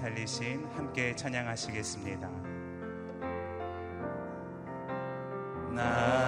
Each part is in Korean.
살리신 함께 찬양하시겠습니다. 나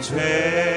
죄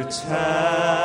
주찬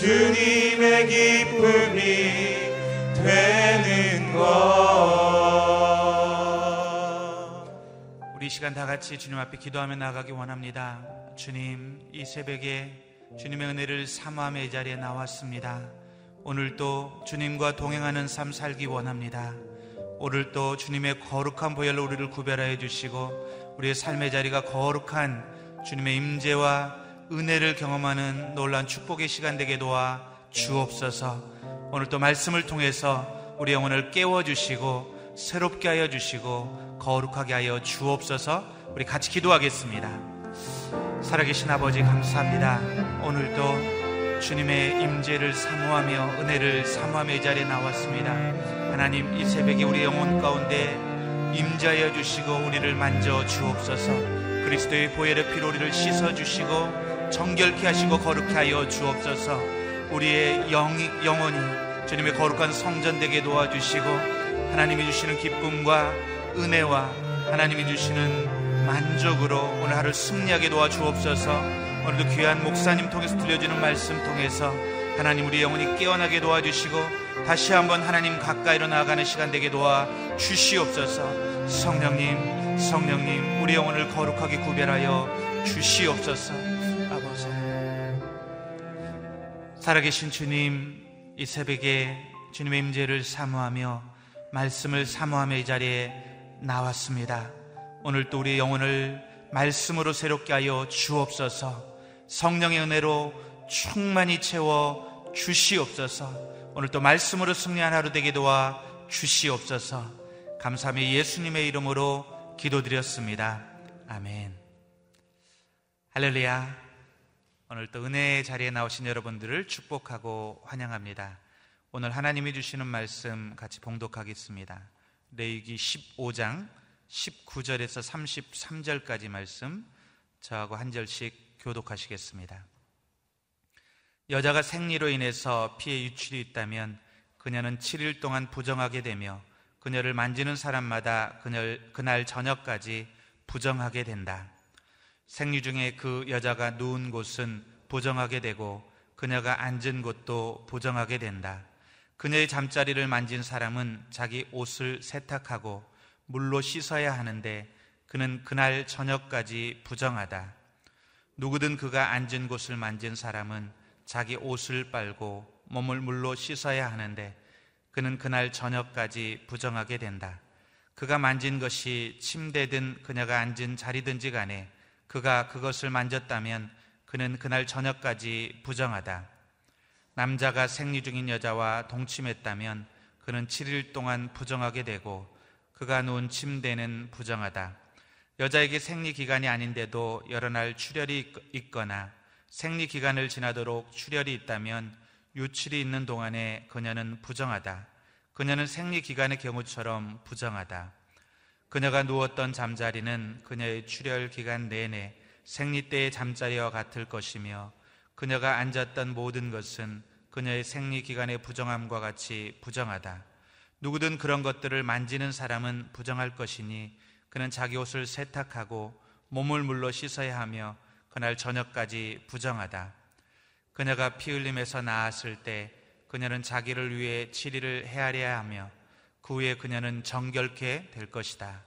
주님의 기쁨이 되는 것 우리 이 시간 다 같이 주님 앞에 기도하며 나가기 원합니다. 주님, 이 새벽에 주님의 은혜를 이 자리에 나왔습니다. 오늘도 주님과 동행하는 삶 살기 원합니다. 오늘도 주님의 거룩한 보혈로 우리를 구별하여 주시고 우리의 삶의 자리가 거룩한 주님의 임재와 은혜를 경험하는 놀란 축복의 시간 되게 도와 주옵소서. 오늘도 말씀을 통해서 우리 영혼을 깨워 주시고 새롭게 하여 주시고 거룩하게 하여 주옵소서. 우리 같이 기도하겠습니다. 살아계신 아버지 감사합니다. 오늘도 주님의 임재를 사모하며 은혜를 사모하며 이 자리에 나왔습니다. 하나님 이 새벽에 우리 영혼 가운데 임자여 주시고 우리를 만져 주옵소서 그리스도의 보혈의 피로 우리를 씻어 주시고 정결케 하시고 거룩케 하여 주옵소서. 우리의 영, 영혼이 주님의 거룩한 성전 되게 도와주시고 하나님이 주시는 기쁨과 은혜와 하나님이 주시는 만족으로 오늘 하루 승리하게 도와주옵소서. 오늘도 귀한 목사님 통해서 들려주는 말씀 통해서 하나님 우리 영혼이 깨어나게 도와주시고 다시 한번 하나님 가까이로 나아가는 시간 되게 도와 주시옵소서. 성령님 성령님 우리 영혼을 거룩하게 구별하여 주시옵소서 살아계신 주님 이 새벽에 주님의 임재를 사모하며 말씀을 사모하며 이 자리에 나왔습니다 오늘 또 우리의 영혼을 말씀으로 새롭게 하여 주옵소서 성령의 은혜로 충만히 채워 주시옵소서 오늘 또 말씀으로 승리한 하루 되게 도와 주시옵소서 감사하며 예수님의 이름으로 기도드렸습니다. 아멘. 할렐루야. 오늘 또 은혜의 자리에 나오신 여러분들을 축복하고 환영합니다. 오늘 하나님이 주시는 말씀 같이 봉독하겠습니다. 레위기 15장 19절에서 33절까지 말씀 저하고 한 절씩 교독하시겠습니다. 여자가 생리로 인해서 피해 유출이 있다면 그녀는 7일 동안 부정하게 되며 그녀를 만지는 사람마다 그녀, 그날 저녁까지 부정하게 된다. 생리 중에 그 여자가 누운 곳은 부정하게 되고 그녀가 앉은 곳도 부정하게 된다. 그녀의 잠자리를 만진 사람은 자기 옷을 세탁하고 물로 씻어야 하는데 그는 그날 저녁까지 부정하다. 누구든 그가 앉은 곳을 만진 사람은 자기 옷을 빨고 몸을 물로 씻어야 하는데 그는 그날 저녁까지 부정하게 된다. 그가 만진 것이 침대든 그녀가 앉은 자리든지 간에 그가 그것을 만졌다면 그는 그날 저녁까지 부정하다. 남자가 생리 중인 여자와 동침했다면 그는 7일 동안 부정하게 되고 그가 누운 침대는 부정하다. 여자에게 생리 기간이 아닌데도 여러 날 출혈이 있거나 생리 기간을 지나도록 출혈이 있다면 유출이 있는 동안에 그녀는 부정하다. 그녀는 생리 기간의 경우처럼 부정하다. 그녀가 누웠던 잠자리는 그녀의 출혈 기간 내내 생리 때의 잠자리와 같을 것이며 그녀가 앉았던 모든 것은 그녀의 생리 기간의 부정함과 같이 부정하다. 누구든 그런 것들을 만지는 사람은 부정할 것이니 그는 자기 옷을 세탁하고 몸을 물로 씻어야 하며 그날 저녁까지 부정하다. 그녀가 피 흘림에서 나았을 때 그녀는 자기를 위해 치리를 헤아려야 하며 그 후에 그녀는 정결케 될 것이다.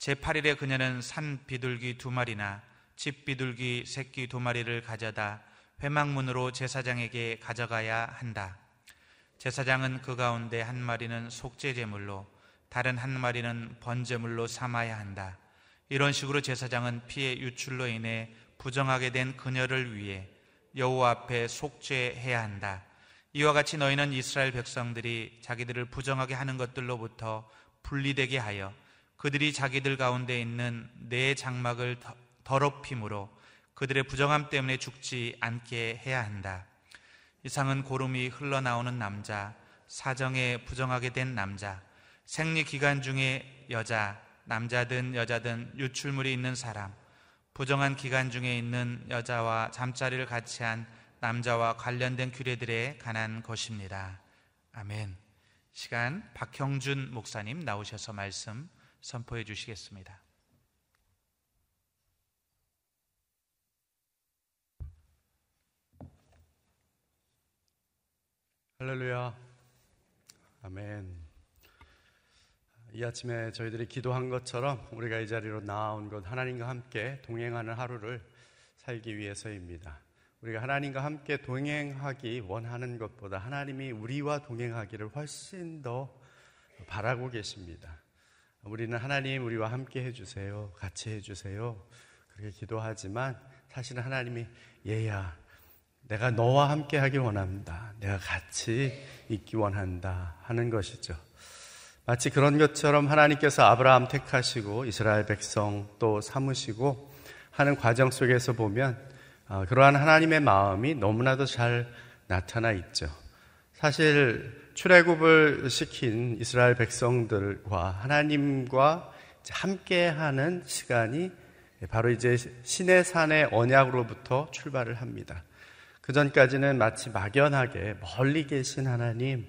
제8일에 그녀는 산 비둘기 두 마리나 집 비둘기 새끼 두 마리를 가져다 회막문으로 제사장에게 가져가야 한다. 제사장은 그 가운데 한 마리는 속죄제물로 다른 한 마리는 번제물로 삼아야 한다. 이런 식으로 제사장은 피의 유출로 인해 부정하게 된 그녀를 위해 여호와 앞에 속죄해야 한다. 이와 같이 너희는 이스라엘 백성들이 자기들을 부정하게 하는 것들로부터 분리되게 하여 그들이 자기들 가운데 있는 내 장막을 더럽힘으로 그들의 부정함 때문에 죽지 않게 해야 한다. 이상은 고름이 흘러나오는 남자, 사정에 부정하게 된 남자, 생리 기간 중에 여자, 남자든 여자든 유출물이 있는 사람, 부정한 기간 중에 있는 여자와 잠자리를 같이 한 남자와 관련된 규례들에 관한 것입니다. 아멘. 시간 박형준 목사님 나오셔서 말씀 선포해 주시겠습니다. 할렐루야. 아멘. 이 아침에 저희들이 기도한 것처럼 우리가 이 자리로 나온 것 하나님과 함께 동행하는 하루를 살기 위해서입니다. 우리가 하나님과 함께 동행하기 원하는 것보다 하나님이 우리와 동행하기를 훨씬 더 바라고 계십니다. 우리는 하나님 우리와 함께 해주세요. 같이 해주세요. 그렇게 기도하지만 사실은 하나님이 얘야 내가 너와 함께 하길 원합니다. 내가 같이 있기 원한다 하는 것이죠. 마치 그런 것처럼 하나님께서 아브라함 택하시고 이스라엘 백성 또 삼으시고 하는 과정 속에서 보면 어, 그러한 하나님의 마음이 너무나도 잘 나타나 있죠. 사실 출애굽을 시킨 이스라엘 백성들과 하나님과 함께하는 시간이 바로 이제 신의 산의 언약으로부터 출발을 합니다. 그 전까지는 마치 막연하게 멀리 계신 하나님으로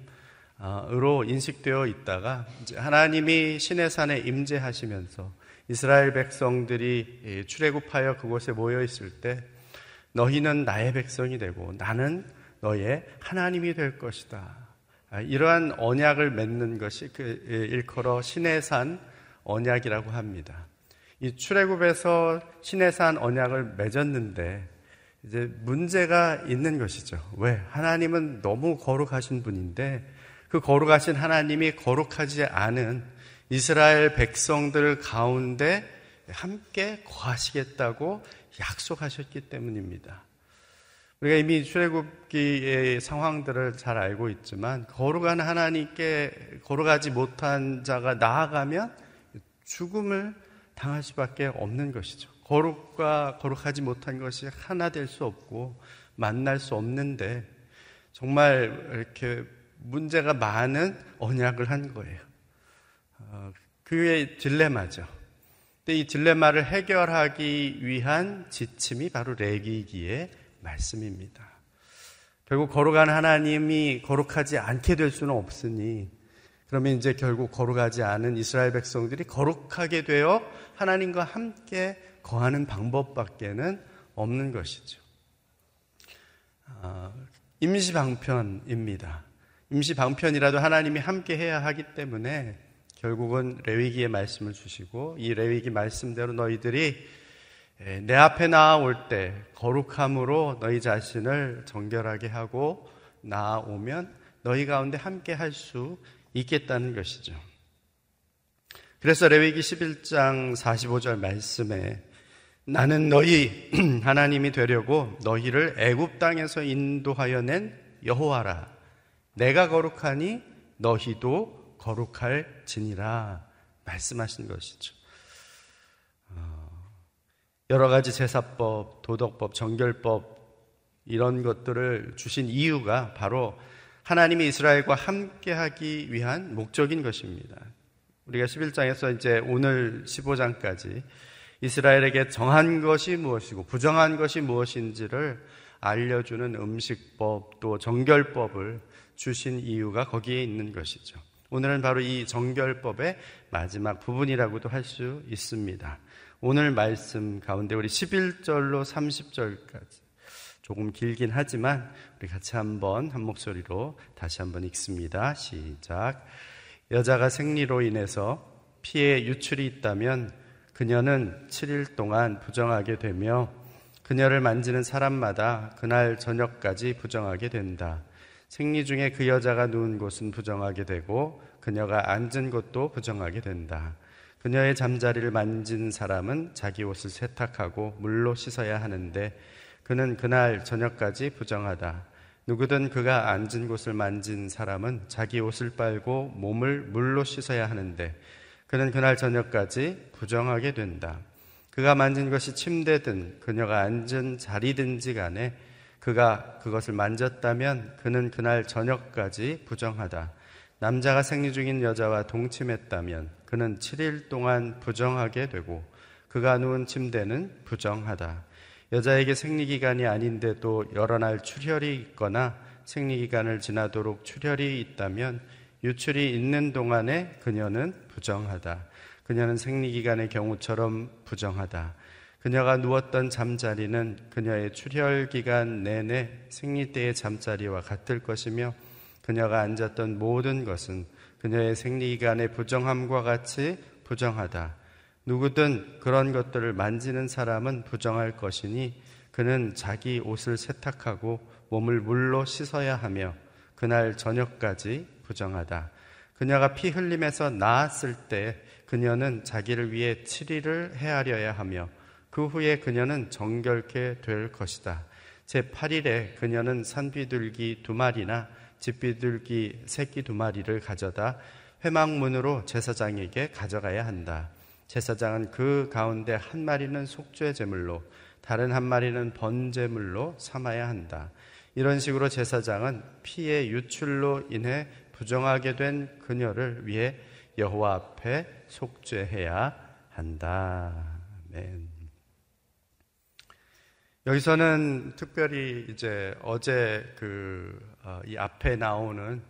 인식되어 있다가 하나님이 신의 산에 임재하시면서 이스라엘 백성들이 출애굽하여 그곳에 모여 있을 때 너희는 나의 백성이 되고 나는 너의 하나님이 될 것이다. 아, 이러한 언약을 맺는 것이 그 일컬어 신의 산 언약이라고 합니다. 이 출애굽에서 신의 산 언약을 맺었는데 이제 문제가 있는 것이죠. 왜? 하나님은 너무 거룩하신 분인데 그 거룩하신 하나님이 거룩하지 않은 이스라엘 백성들 가운데 함께 거하시겠다고 약속하셨기 때문입니다. 우리가 이미 출애굽기의 상황들을 잘 알고 있지만 거룩한 하나님께 거룩하지 못한 자가 나아가면 죽음을 당할 수밖에 없는 것이죠. 거룩과 거룩하지 못한 것이 하나 될 수 없고 만날 수 없는데 정말 이렇게 문제가 많은 언약을 한 거예요. 어, 그게 딜레마죠. 근데 이 딜레마를 해결하기 위한 지침이 바로 레기기의 말씀입니다. 결국 거룩한 하나님이 거룩하지 않게 될 수는 없으니 그러면 이제 결국 거룩하지 않은 이스라엘 백성들이 거룩하게 되어 하나님과 함께 거하는 방법밖에는 없는 것이죠. 아, 임시 방편입니다. 임시 방편이라도 하나님이 함께 해야 하기 때문에 결국은 레위기의 말씀을 주시고 이 레위기 말씀대로 너희들이 내 앞에 나아올 때 거룩함으로 너희 자신을 정결하게 하고 나아오면 너희 가운데 함께 할 수 있겠다는 것이죠. 그래서 레위기 11장 45절 말씀에 나는 너희 하나님이 되려고 너희를 애굽 땅에서 인도하여 낸 여호와라. 내가 거룩하니 너희도 거룩할 지니라 말씀하신 것이죠. 어, 여러 가지 제사법, 도덕법, 정결법 이런 것들을 주신 이유가 바로 하나님이 이스라엘과 함께하기 위한 목적인 것입니다. 우리가 11장에서 이제 오늘 15장까지 이스라엘에게 정한 것이 무엇이고 부정한 것이 무엇인지를 알려주는 음식법 또 정결법을 주신 이유가 거기에 있는 것이죠. 오늘은 바로 이 정결법의 마지막 부분이라고도 할 수 있습니다. 오늘 말씀 가운데 우리 11절로 30절까지 조금 길긴 하지만 우리 같이 한번 한 목소리로 다시 한번 읽습니다. 시작. 여자가 생리로 인해서 피해 유출이 있다면 그녀는 7일 동안 부정하게 되며 그녀를 만지는 사람마다 그날 저녁까지 부정하게 된다. 생리 중에 그 여자가 누운 곳은 부정하게 되고 그녀가 앉은 곳도 부정하게 된다. 그녀의 잠자리를 만진 사람은 자기 옷을 세탁하고 물로 씻어야 하는데 그는 그날 저녁까지 부정하다. 누구든 그가 앉은 곳을 만진 사람은 자기 옷을 빨고 몸을 물로 씻어야 하는데 그는 그날 저녁까지 부정하게 된다. 그가 만진 것이 침대든 그녀가 앉은 자리든지 간에 그가 그것을 만졌다면 그는 그날 저녁까지 부정하다. 남자가 생리 중인 여자와 동침했다면 그는 7일 동안 부정하게 되고 그가 누운 침대는 부정하다. 여자에게 생리기간이 아닌데도 여러 날 출혈이 있거나 생리기간을 지나도록 출혈이 있다면 유출이 있는 동안에 그녀는 부정하다. 그녀는 생리기간의 경우처럼 부정하다. 그녀가 누웠던 잠자리는 그녀의 출혈 기간 내내 생리 때의 잠자리와 같을 것이며 그녀가 앉았던 모든 것은 그녀의 생리기간의 부정함과 같이 부정하다. 누구든 그런 것들을 만지는 사람은 부정할 것이니 그는 자기 옷을 세탁하고 몸을 물로 씻어야 하며 그날 저녁까지 부정하다. 그녀가 피 흘림에서 나았을 때 그녀는 자기를 위해 7일을 헤아려야 하며 그 후에 그녀는 정결케 될 것이다. 제 8일에 그녀는 산비둘기 두 마리나 집비둘기 새끼 두 마리를 가져다 회막문으로 제사장에게 가져가야 한다. 제사장은 그 가운데 한 마리는 속죄 제물로 다른 한 마리는 번제물로 삼아야 한다. 이런 식으로 제사장은 피의 유출로 인해 부정하게 된 그녀를 위해 여호와 앞에 속죄해야 한다. 아멘. 여기서는 특별히 이제 어제 그이 어, 앞에 나오는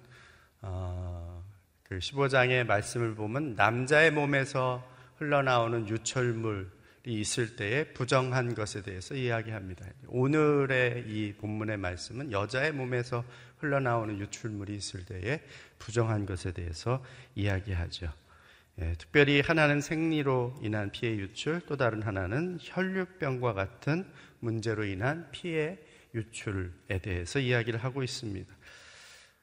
어, 그 15장의 말씀을 보면 남자의 몸에서 흘러나오는 유철물이 있을 때에 부정한 것에 대해서 이야기합니다. 오늘의 이 본문의 말씀은 여자의 몸에서 흘러나오는 유출물이 있을 때에 부정한 것에 대해서 이야기하죠. 예, 특별히 하나는 생리로 인한 피해 유출, 또 다른 하나는 혈류병과 같은 문제로 인한 피해 유출에 대해서 이야기를 하고 있습니다.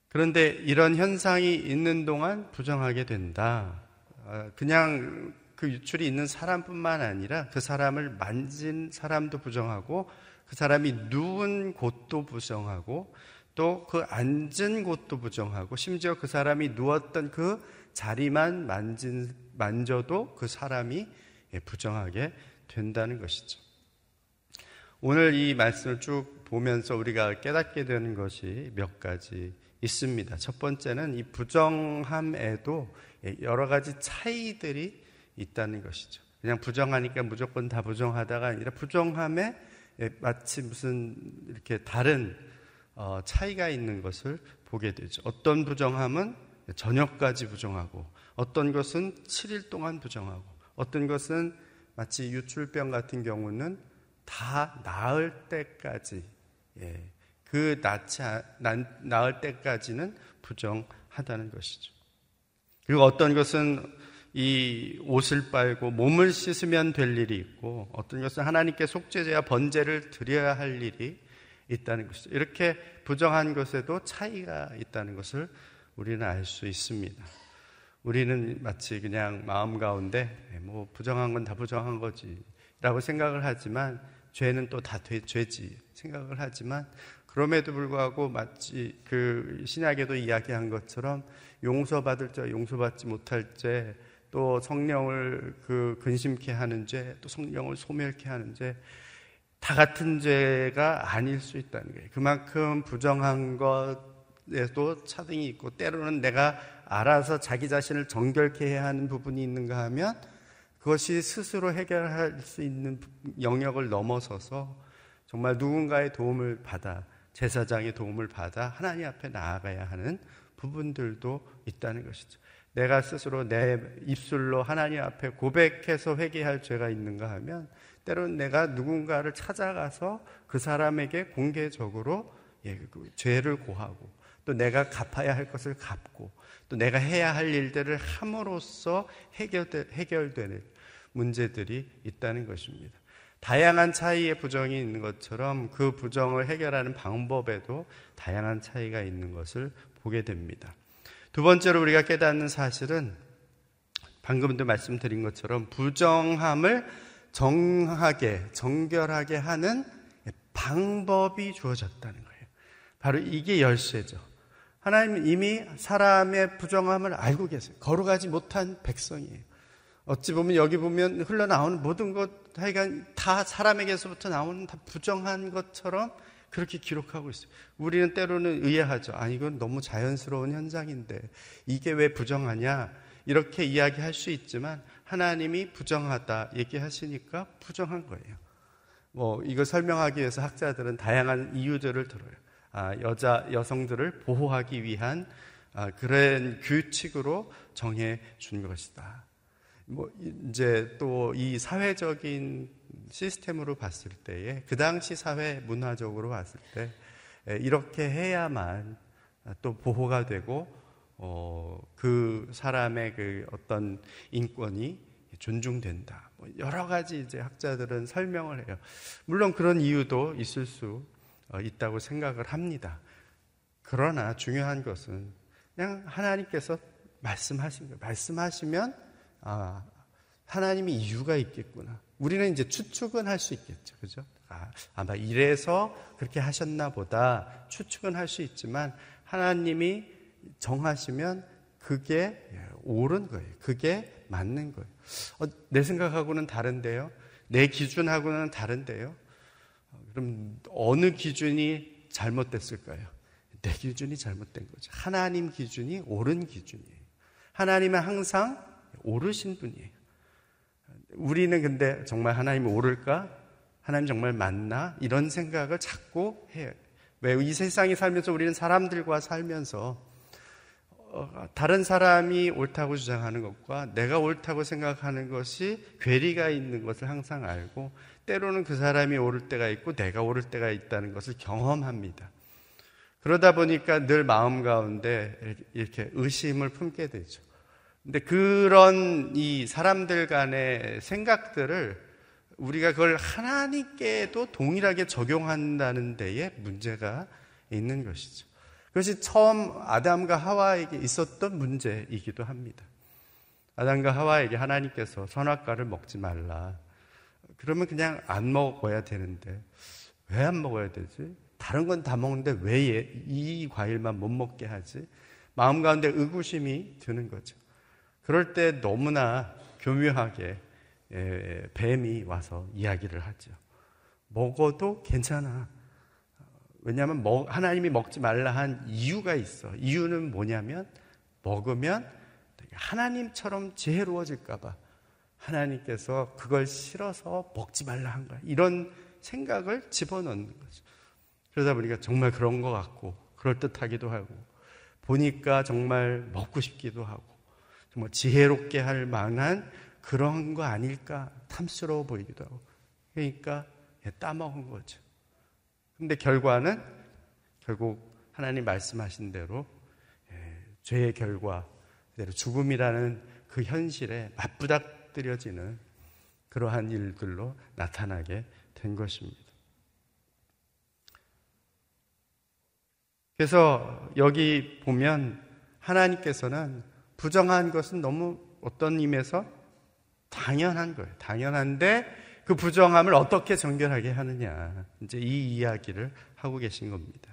그런데 이런 현상이 있는 동안 부정하게 된다. 아, 그냥 그 유출이 있는 사람뿐만 아니라 그 사람을 만진 사람도 부정하고 그 사람이 누운 곳도 부정하고 또 그 앉은 곳도 부정하고 심지어 그 사람이 누웠던 그 자리만 만진, 만져도 그 사람이 예, 부정하게 된다는 것이죠. 오늘 이 말씀을 쭉 보면서 우리가 깨닫게 되는 것이 몇 가지 있습니다. 첫 번째는 이 부정함에도 예, 여러 가지 차이들이 있다는 것이죠. 그냥 부정하니까 무조건 다 부정하다가 아니라 부정함에 예, 마치 무슨 이렇게 다른 어, 차이가 있는 것을 보게 되죠. 어떤 부정함은 저녁까지 부정하고 어떤 것은 7일 동안 부정하고 어떤 것은 마치 유출병 같은 경우는 다 나을 때까지 예, 그 낫지 나을 때까지는 부정하다는 것이죠. 그리고 어떤 것은 이 옷을 빨고 몸을 씻으면 될 일이 있고 어떤 것은 하나님께 속죄제와 번제를 드려야 할 일이 있다는 것이죠. 이렇게 부정한 것에도 차이가 있다는 것을 우리는 알 수 있습니다. 우리는 마치 그냥 마음 가운데 네, 뭐 부정한 건 다 부정한 거지라고 생각을 하지만 죄는 또 다 죄지 생각을 하지만 그럼에도 불구하고 마치 그 신약에도 이야기한 것처럼 용서받을 자 용서받지 못할 죄 또 성령을 그 근심케 하는 죄, 또 성령을 소멸케 하는 죄, 다 같은 죄가 아닐 수 있다는 거예요. 그만큼 부정한 것에도 차등이 있고 때로는 내가 알아서 자기 자신을 정결케 해야 하는 부분이 있는가 하면 그것이 스스로 해결할 수 있는 영역을 넘어서서 정말 누군가의 도움을 받아 제사장의 도움을 받아 하나님 앞에 나아가야 하는 부분들도 있다는 것이죠. 내가 스스로 내 입술로 하나님 앞에 고백해서 회개할 죄가 있는가 하면 때로는 내가 누군가를 찾아가서 그 사람에게 공개적으로 예, 그 죄를 고하고 또 내가 갚아야 할 것을 갚고 또 내가 해야 할 일들을 함으로써 해결되, 해결되는 문제들이 있다는 것입니다. 다양한 차이의 부정이 있는 것처럼 그 부정을 해결하는 방법에도 다양한 차이가 있는 것을 보게 됩니다. 두 번째로 우리가 깨닫는 사실은 방금도 말씀드린 것처럼 부정함을 정하게, 정결하게 하는 방법이 주어졌다는 거예요. 바로 이게 열쇠죠. 하나님은 이미 사람의 부정함을 알고 계세요. 걸어가지 못한 백성이에요. 어찌 보면 여기 보면 흘러나오는 모든 것, 하여간 다 사람에게서부터 나오는 다 부정한 것처럼 그렇게 기록하고 있어요. 우리는 때로는 의아하죠. 아, 이건 너무 자연스러운 현상인데 이게 왜 부정하냐? 이렇게 이야기할 수 있지만 하나님이 부정하다 얘기하시니까 부정한 거예요. 뭐 이거 설명하기 위해서 학자들은 다양한 이유들을 들어요. 아, 여자 여성들을 보호하기 위한 아, 그런 규칙으로 정해 준 것이다. 뭐 이제 또 이 사회적인 시스템으로 봤을 때에 그 당시 사회 문화적으로 봤을 때 이렇게 해야만 또 보호가 되고 어, 그 사람의 그 어떤 인권이 존중된다. 뭐 여러 가지 이제 학자들은 설명을 해요. 물론 그런 이유도 있을 수 어, 있다고 생각을 합니다. 그러나 중요한 것은 그냥 하나님께서 말씀하신 거예요. 말씀하시면 아, 하나님이 이유가 있겠구나. 우리는 이제 추측은 할 수 있겠죠. 그죠? 아, 아마 이래서 그렇게 하셨나 보다 추측은 할 수 있지만 하나님이 정하시면 그게 옳은 거예요. 그게 맞는 거예요. 어, 내 생각하고는 다른데요. 내 기준하고는 다른데요. 어, 그럼 어느 기준이 잘못됐을까요? 내 기준이 잘못된 거죠. 하나님 기준이 옳은 기준이에요. 하나님은 항상 옳으신 분이에요. 우리는 근데 정말 하나님이 옳을까? 하나님 정말 맞나? 이런 생각을 자꾸 해요. 왜 이 세상에 살면서 우리는 사람들과 살면서 어, 다른 사람이 옳다고 주장하는 것과 내가 옳다고 생각하는 것이 괴리가 있는 것을 항상 알고 때로는 그 사람이 옳을 때가 있고 내가 옳을 때가 있다는 것을 경험합니다. 그러다 보니까 늘 마음 가운데 이렇게 의심을 품게 되죠. 근데 그런 이 사람들 간의 생각들을 우리가 그걸 하나님께도 동일하게 적용한다는 데에 문제가 있는 것이죠. 그것이 처음 아담과 하와에게 있었던 문제이기도 합니다. 아담과 하와에게 하나님께서 선악과를 먹지 말라. 그러면 그냥 안 먹어야 되는데 왜 안 먹어야 되지? 다른 건 다 먹는데 왜 이 과일만 못 먹게 하지? 마음 가운데 의구심이 드는 거죠. 그럴 때 너무나 교묘하게 뱀이 와서 이야기를 하죠. 먹어도 괜찮아. 왜냐하면 하나님이 먹지 말라 한 이유가 있어. 이유는 뭐냐면 먹으면 하나님처럼 지혜로워질까봐 하나님께서 그걸 싫어서 먹지 말라 한 거야. 이런 생각을 집어넣는 거죠. 그러다 보니까 정말 그런 것 같고 그럴듯하기도 하고 보니까 정말 먹고 싶기도 하고 정말 지혜롭게 할 만한 그런 거 아닐까 탐스러워 보이기도 하고 그러니까 따먹은 거죠. 근데 결과는 결국 하나님 말씀하신 대로 예, 죄의 결과 그대로 죽음이라는 그 현실에 맞부닥뜨려지는 그러한 일들로 나타나게 된 것입니다. 그래서 여기 보면 하나님께서는 부정한 것은 너무 어떤 의미에서 당연한 거예요. 당연한데 그 부정함을 어떻게 정결하게 하느냐. 이제 이 이야기를 하고 계신 겁니다.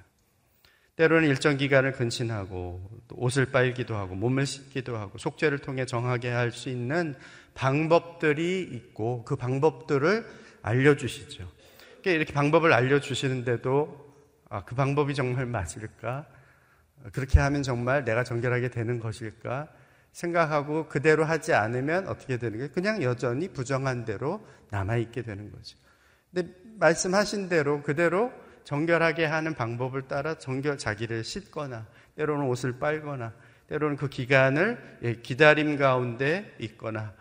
때로는 일정 기간을 근신하고 옷을 빨기도 하고 몸을 씻기도 하고 속죄를 통해 정하게 할 수 있는 방법들이 있고 그 방법들을 알려주시죠. 이렇게 방법을 알려주시는데도 아, 그 방법이 정말 맞을까? 그렇게 하면 정말 내가 정결하게 되는 것일까? 생각하고 그대로 하지 않으면 어떻게 되는 거예요? 그냥 여전히 부정한 대로 남아있게 되는 거죠. 근데 말씀하신 대로 그대로 정결하게 하는 방법을 따라 정결 자기를 씻거나 때로는 옷을 빨거나 때로는 그 기간을 예, 기다림 가운데 있거나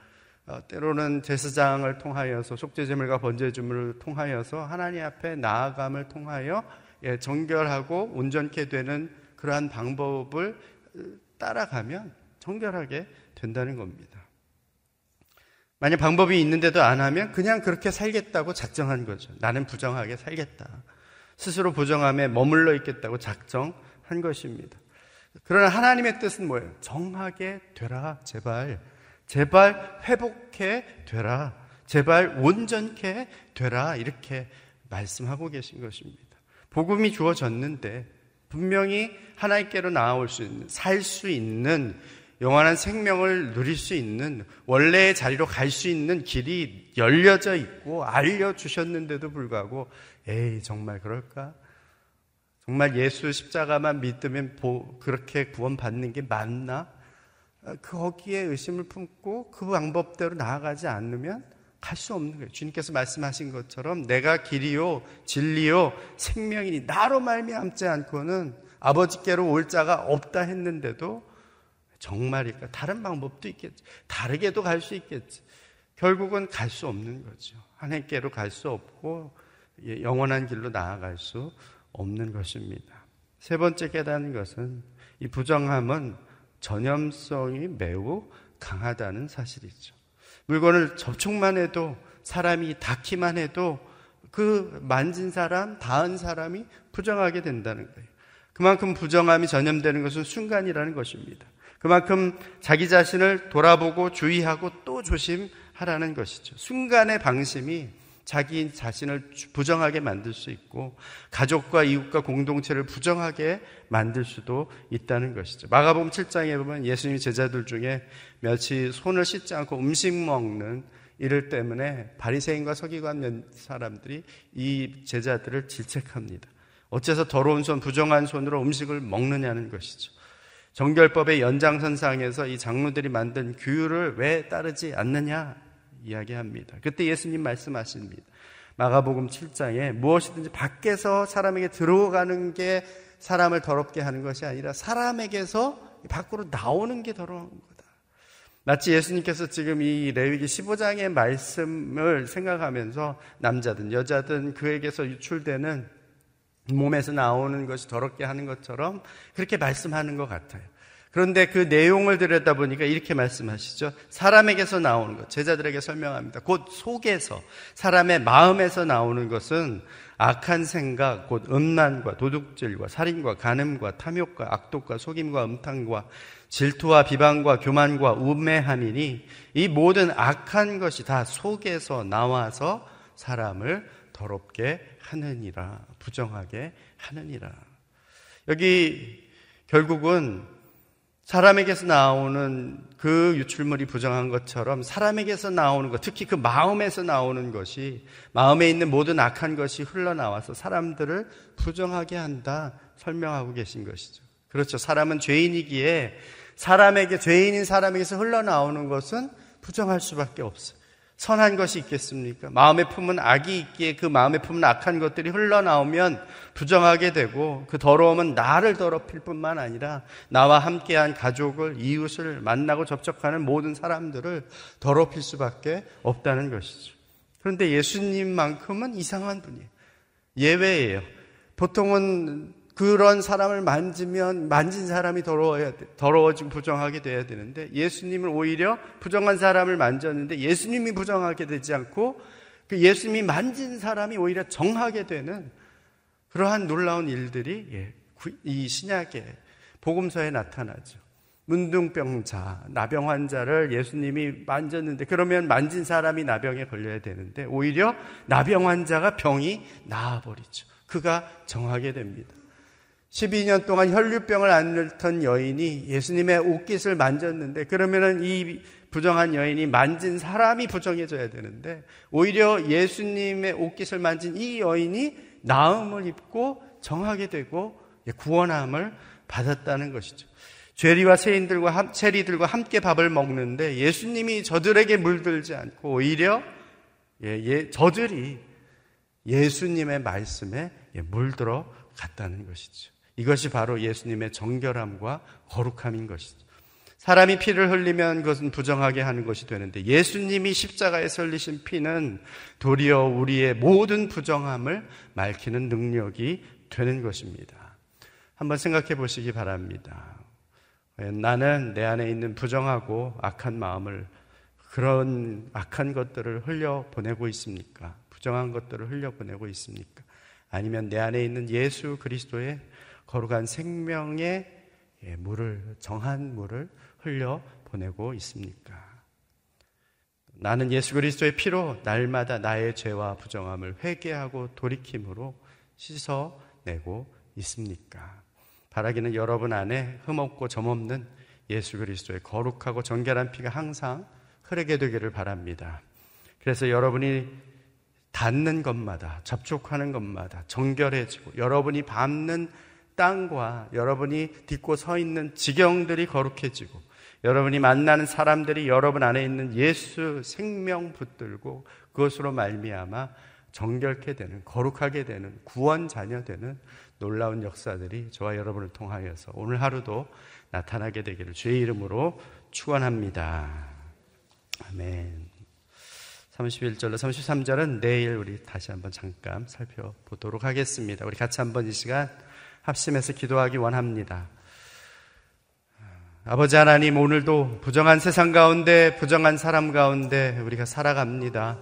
어, 때로는 제사장을 통하여서 속죄제물과 번제제물을 통하여서 하나님 앞에 나아감을 통하여 예, 정결하고 온전케 되는 그러한 방법을 따라가면 정결하게 된다는 겁니다. 만약 방법이 있는데도 안 하면 그냥 그렇게 살겠다고 작정한 거죠. 나는 부정하게 살겠다. 스스로 부정함에 머물러 있겠다고 작정한 것입니다. 그러나 하나님의 뜻은 뭐예요? 정하게 되라, 제발. 제발 회복해 되라. 제발 온전케 되라. 이렇게 말씀하고 계신 것입니다. 복음이 주어졌는데 분명히 하나님께로 나아올 수 있는, 살 수 있는 영원한 생명을 누릴 수 있는 원래의 자리로 갈 수 있는 길이 열려져 있고 알려주셨는데도 불구하고 에이 정말 그럴까? 정말 예수 십자가만 믿으면 그렇게 구원받는 게 맞나? 거기에 의심을 품고 그 방법대로 나아가지 않으면 갈 수 없는 거예요. 주님께서 말씀하신 것처럼 내가 길이요 진리요 생명이니 나로 말미암지 않고는 아버지께로 올 자가 없다 했는데도 정말일까? 다른 방법도 있겠지. 다르게도 갈 수 있겠지. 결국은 갈 수 없는 거죠. 하나님께로 갈 수 없고 예, 영원한 길로 나아갈 수 없는 것입니다. 세 번째 깨닫는 것은 이 부정함은 전염성이 매우 강하다는 사실이죠. 물건을 접촉만 해도 사람이 닿기만 해도 그 만진 사람, 닿은 사람이 부정하게 된다는 거예요. 그만큼 부정함이 전염되는 것은 순간이라는 것입니다. 그만큼 자기 자신을 돌아보고 주의하고 또 조심하라는 것이죠. 순간의 방심이 자기 자신을 부정하게 만들 수 있고 가족과 이웃과 공동체를 부정하게 만들 수도 있다는 것이죠. 마가복음 7장에 보면 예수님 제자들 중에 며칠 손을 씻지 않고 음식 먹는 이를 때문에 바리새인과 서기관 사람들이 이 제자들을 질책합니다. 어째서 더러운 손, 부정한 손으로 음식을 먹느냐는 것이죠. 정결법의 연장선상에서 이 장로들이 만든 규율을 왜 따르지 않느냐? 이야기합니다. 그때 예수님 말씀하십니다. 마가복음 7장에 무엇이든지 밖에서 사람에게 들어가는 게 사람을 더럽게 하는 것이 아니라 사람에게서 밖으로 나오는 게 더러운 거다. 마치 예수님께서 지금 이 레위기 15장의 말씀을 생각하면서 남자든 여자든 그에게서 유출되는 몸에서 나오는 것이 더럽게 하는 것처럼 그렇게 말씀하는 것 같아요. 그런데 그 내용을 들여다보니까 이렇게 말씀하시죠. 사람에게서 나오는 것, 제자들에게 설명합니다. 곧 속에서, 사람의 마음에서 나오는 것은 악한 생각, 곧 음란과 도둑질과 살인과 간음과 탐욕과 악독과 속임과 음탕과 질투와 비방과 교만과 우매함이니 이 모든 악한 것이 다 속에서 나와서 사람을 더럽게 하느니라, 부정하게 하느니라. 여기 결국은 사람에게서 나오는 그 유출물이 부정한 것처럼 사람에게서 나오는 것, 특히 그 마음에서 나오는 것이 마음에 있는 모든 악한 것이 흘러나와서 사람들을 부정하게 한다 설명하고 계신 것이죠. 그렇죠. 사람은 죄인이기에 사람에게 죄인인 사람에게서 흘러나오는 것은 부정할 수밖에 없어요. 선한 것이 있겠습니까? 마음에 품은 악이 있기에 그 마음에 품은 악한 것들이 흘러나오면 부정하게 되고 그 더러움은 나를 더럽힐 뿐만 아니라 나와 함께한 가족을, 이웃을 만나고 접촉하는 모든 사람들을 더럽힐 수밖에 없다는 것이죠. 그런데 예수님만큼은 이상한 분이에요. 예외예요. 보통은 그런 사람을 만지면 만진 사람이 더러워야 돼. 더러워지고 부정하게 돼야 되는데 예수님은 오히려 부정한 사람을 만졌는데 예수님이 부정하게 되지 않고 그 예수님이 만진 사람이 오히려 정하게 되는 그러한 놀라운 일들이 예, 이 신약의 복음서에 나타나죠. 문둥병자, 나병 환자를 예수님이 만졌는데 그러면 만진 사람이 나병에 걸려야 되는데 오히려 나병 환자가 병이 나아버리죠. 그가 정하게 됩니다. 12년 동안 혈류병을 앓던 여인이 예수님의 옷깃을 만졌는데 그러면은 이 부정한 여인이 만진 사람이 부정해져야 되는데 오히려 예수님의 옷깃을 만진 이 여인이 나음을 입고 정하게 되고 구원함을 받았다는 것이죠. 죄리와 세인들과 체리들과 함께 밥을 먹는데 예수님이 저들에게 물들지 않고 오히려 예, 예, 저들이 예수님의 말씀에 예, 물들어 갔다는 것이죠. 이것이 바로 예수님의 정결함과 거룩함인 것이죠. 사람이 피를 흘리면 그것은 부정하게 하는 것이 되는데 예수님이 십자가에 흘리신 피는 도리어 우리의 모든 부정함을 맑히는 능력이 되는 것입니다. 한번 생각해 보시기 바랍니다. 나는 내 안에 있는 부정하고 악한 마음을 그런 악한 것들을 흘려 보내고 있습니까? 부정한 것들을 흘려 보내고 있습니까? 아니면 내 안에 있는 예수 그리스도의 거룩한 생명의 예, 물을 정한 물을 흘려 보내고 있습니까? 나는 예수 그리스도의 피로 날마다 나의 죄와 부정함을 회개하고 돌이킴으로 씻어내고 있습니까? 바라기는 여러분 안에 흠없고 점없는 예수 그리스도의 거룩하고 정결한 피가 항상 흐르게 되기를 바랍니다. 그래서 여러분이 닿는 것마다 접촉하는 것마다 정결해지고 여러분이 밟는 땅과 여러분이 딛고 서 있는 지경들이 거룩해지고 여러분이 만나는 사람들이 여러분 안에 있는 예수 생명 붙들고 그것으로 말미암아 정결케 되는 거룩하게 되는 구원 자녀 되는 놀라운 역사들이 저와 여러분을 통하여서 오늘 하루도 나타나게 되기를 주의 이름으로 축원합니다. 아멘. 31절로 33절은 내일 우리 다시 한번 잠깐 살펴보도록 하겠습니다. 우리 같이 한번 이 시간 합심해서 기도하기 원합니다. 아버지 하나님, 오늘도 부정한 세상 가운데, 부정한 사람 가운데 우리가 살아갑니다.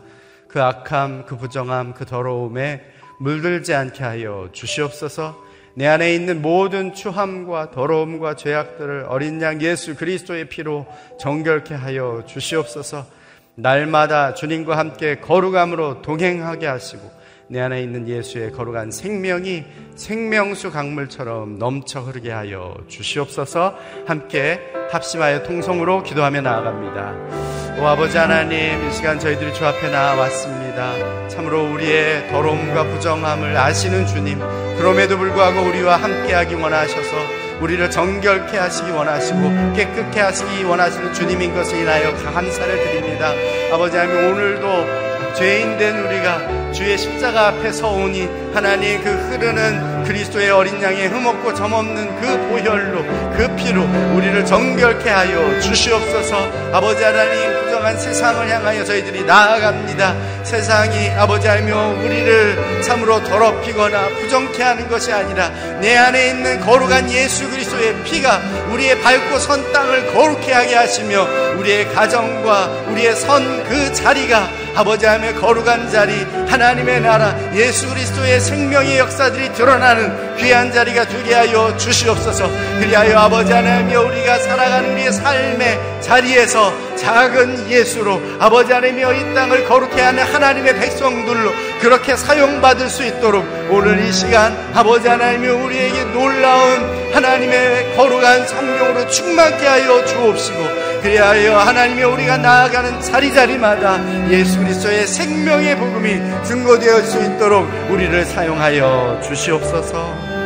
그 악함, 그 부정함, 그 더러움에 물들지 않게 하여 주시옵소서 내 안에 있는 모든 추함과 더러움과 죄악들을 어린 양 예수 그리스도의 피로 정결케 하여 주시옵소서 날마다 주님과 함께 거룩함으로 동행하게 하시고 내 안에 있는 예수의 거룩한 생명이 생명수 강물처럼 넘쳐 흐르게 하여 주시옵소서 함께 합심하여 통성으로 기도하며 나아갑니다. 오 아버지 하나님 이 시간 저희들이 주 앞에 나왔습니다. 참으로 우리의 더러움과 부정함을 아시는 주님 그럼에도 불구하고 우리와 함께하기 원하셔서 우리를 정결케 하시기 원하시고 깨끗게 하시기 원하시는 주님인 것을 인하여 감사를 드립니다. 아버지 하나님 오늘도 죄인 된 우리가 주의 십자가 앞에 서오니 하나님 그 흐르는 그리스도의 어린 양의 흠없고 점없는 그 보혈로 그 피로 우리를 정결케 하여 주시옵소서. 아버지 하나님 부정한 세상을 향하여 저희들이 나아갑니다. 세상이 아버지 알며 우리를 참으로 더럽히거나 부정케 하는 것이 아니라 내 안에 있는 거룩한 예수 그리스도의 피가 우리의 밟고 선 땅을 거룩해 하게 하시며 우리의 가정과 우리의 선 그 자리가 아버지 하며 거룩한 자리 하나님의 나라 예수 그리스도의 생명의 역사들이 드러나는 귀한 자리가 되게 하여 주시옵소서. 그리하여 아버지 하나님여 우리가 살아가는 우리의 삶의 자리에서 작은 예수로 아버지 하나님여 이 땅을 거룩해 하는 하나님의 백성들로 그렇게 사용받을 수 있도록 오늘 이 시간 아버지 하나님여 우리에게 놀라운 하나님의 거룩한 성령으로 충만케 하여 주옵시고 그리하여 하나님이 우리가 나아가는 자리자리마다 예수 그리스도의 생명의 복음이 증거되어 수 있도록 우리를 사용하여 주시옵소서.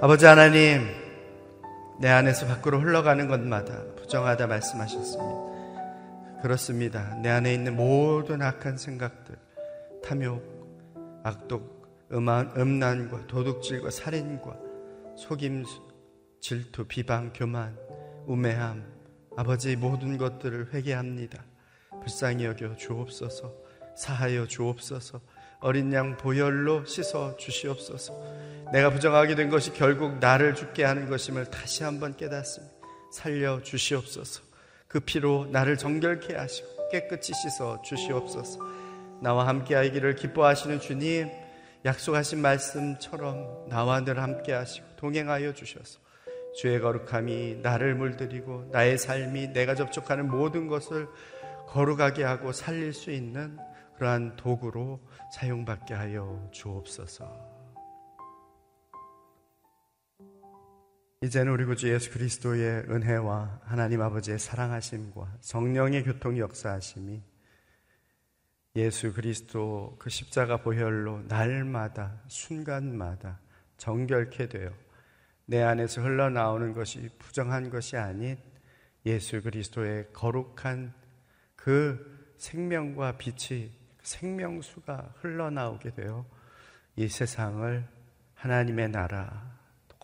아버지 하나님, 내 안에서 밖으로 흘러가는 것마다 부정하다 말씀하셨습니다. 그렇습니다. 내 안에 있는 모든 악한 생각들, 탐욕, 악독, 음한, 음란과 도둑질과 살인과 속임수, 질투, 비방, 교만, 우매함, 아버지 모든 것들을 회개합니다. 불쌍히 여겨 주옵소서, 사하여 주옵소서, 어린 양 보혈로 씻어 주시옵소서. 내가 부정하게 된 것이 결국 나를 죽게 하는 것임을 다시 한번 깨닫습니다. 살려 주시옵소서. 그 피로 나를 정결케 하시고 깨끗이 씻어 주시옵소서. 나와 함께 하기를 기뻐하시는 주님, 약속하신 말씀처럼 나와 늘 함께 하시고 동행하여 주셔서 주의 거룩함이 나를 물들이고 나의 삶이 내가 접촉하는 모든 것을 거룩하게 하고 살릴 수 있는 그러한 도구로 사용받게 하여 주옵소서. 이제는 우리 구주 예수 그리스도의 은혜와 하나님 아버지의 사랑하심과 성령의 교통 역사하심이 예수 그리스도 그 십자가 보혈로 날마다 순간마다 정결케 되어 내 안에서 흘러나오는 것이 부정한 것이 아닌 예수 그리스도의 거룩한 그 생명과 빛이 생명수가 흘러나오게 되어 이 세상을 하나님의 나라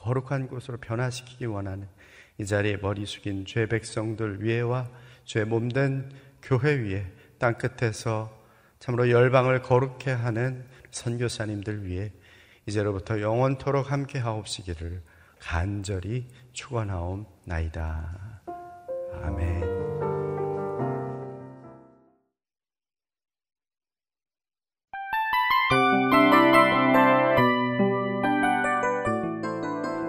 거룩한 곳으로 변화시키기 원하는 이 자리에 머리 숙인 죄 백성들 위에와 죄 몸된 교회 위에 땅 끝에서 참으로 열방을 거룩해 하는 선교사님들 위해 이제로부터 영원토록 함께 하옵시기를 간절히 축원하옵나이다. 아멘.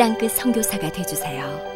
땅끝 성교사가 되주세요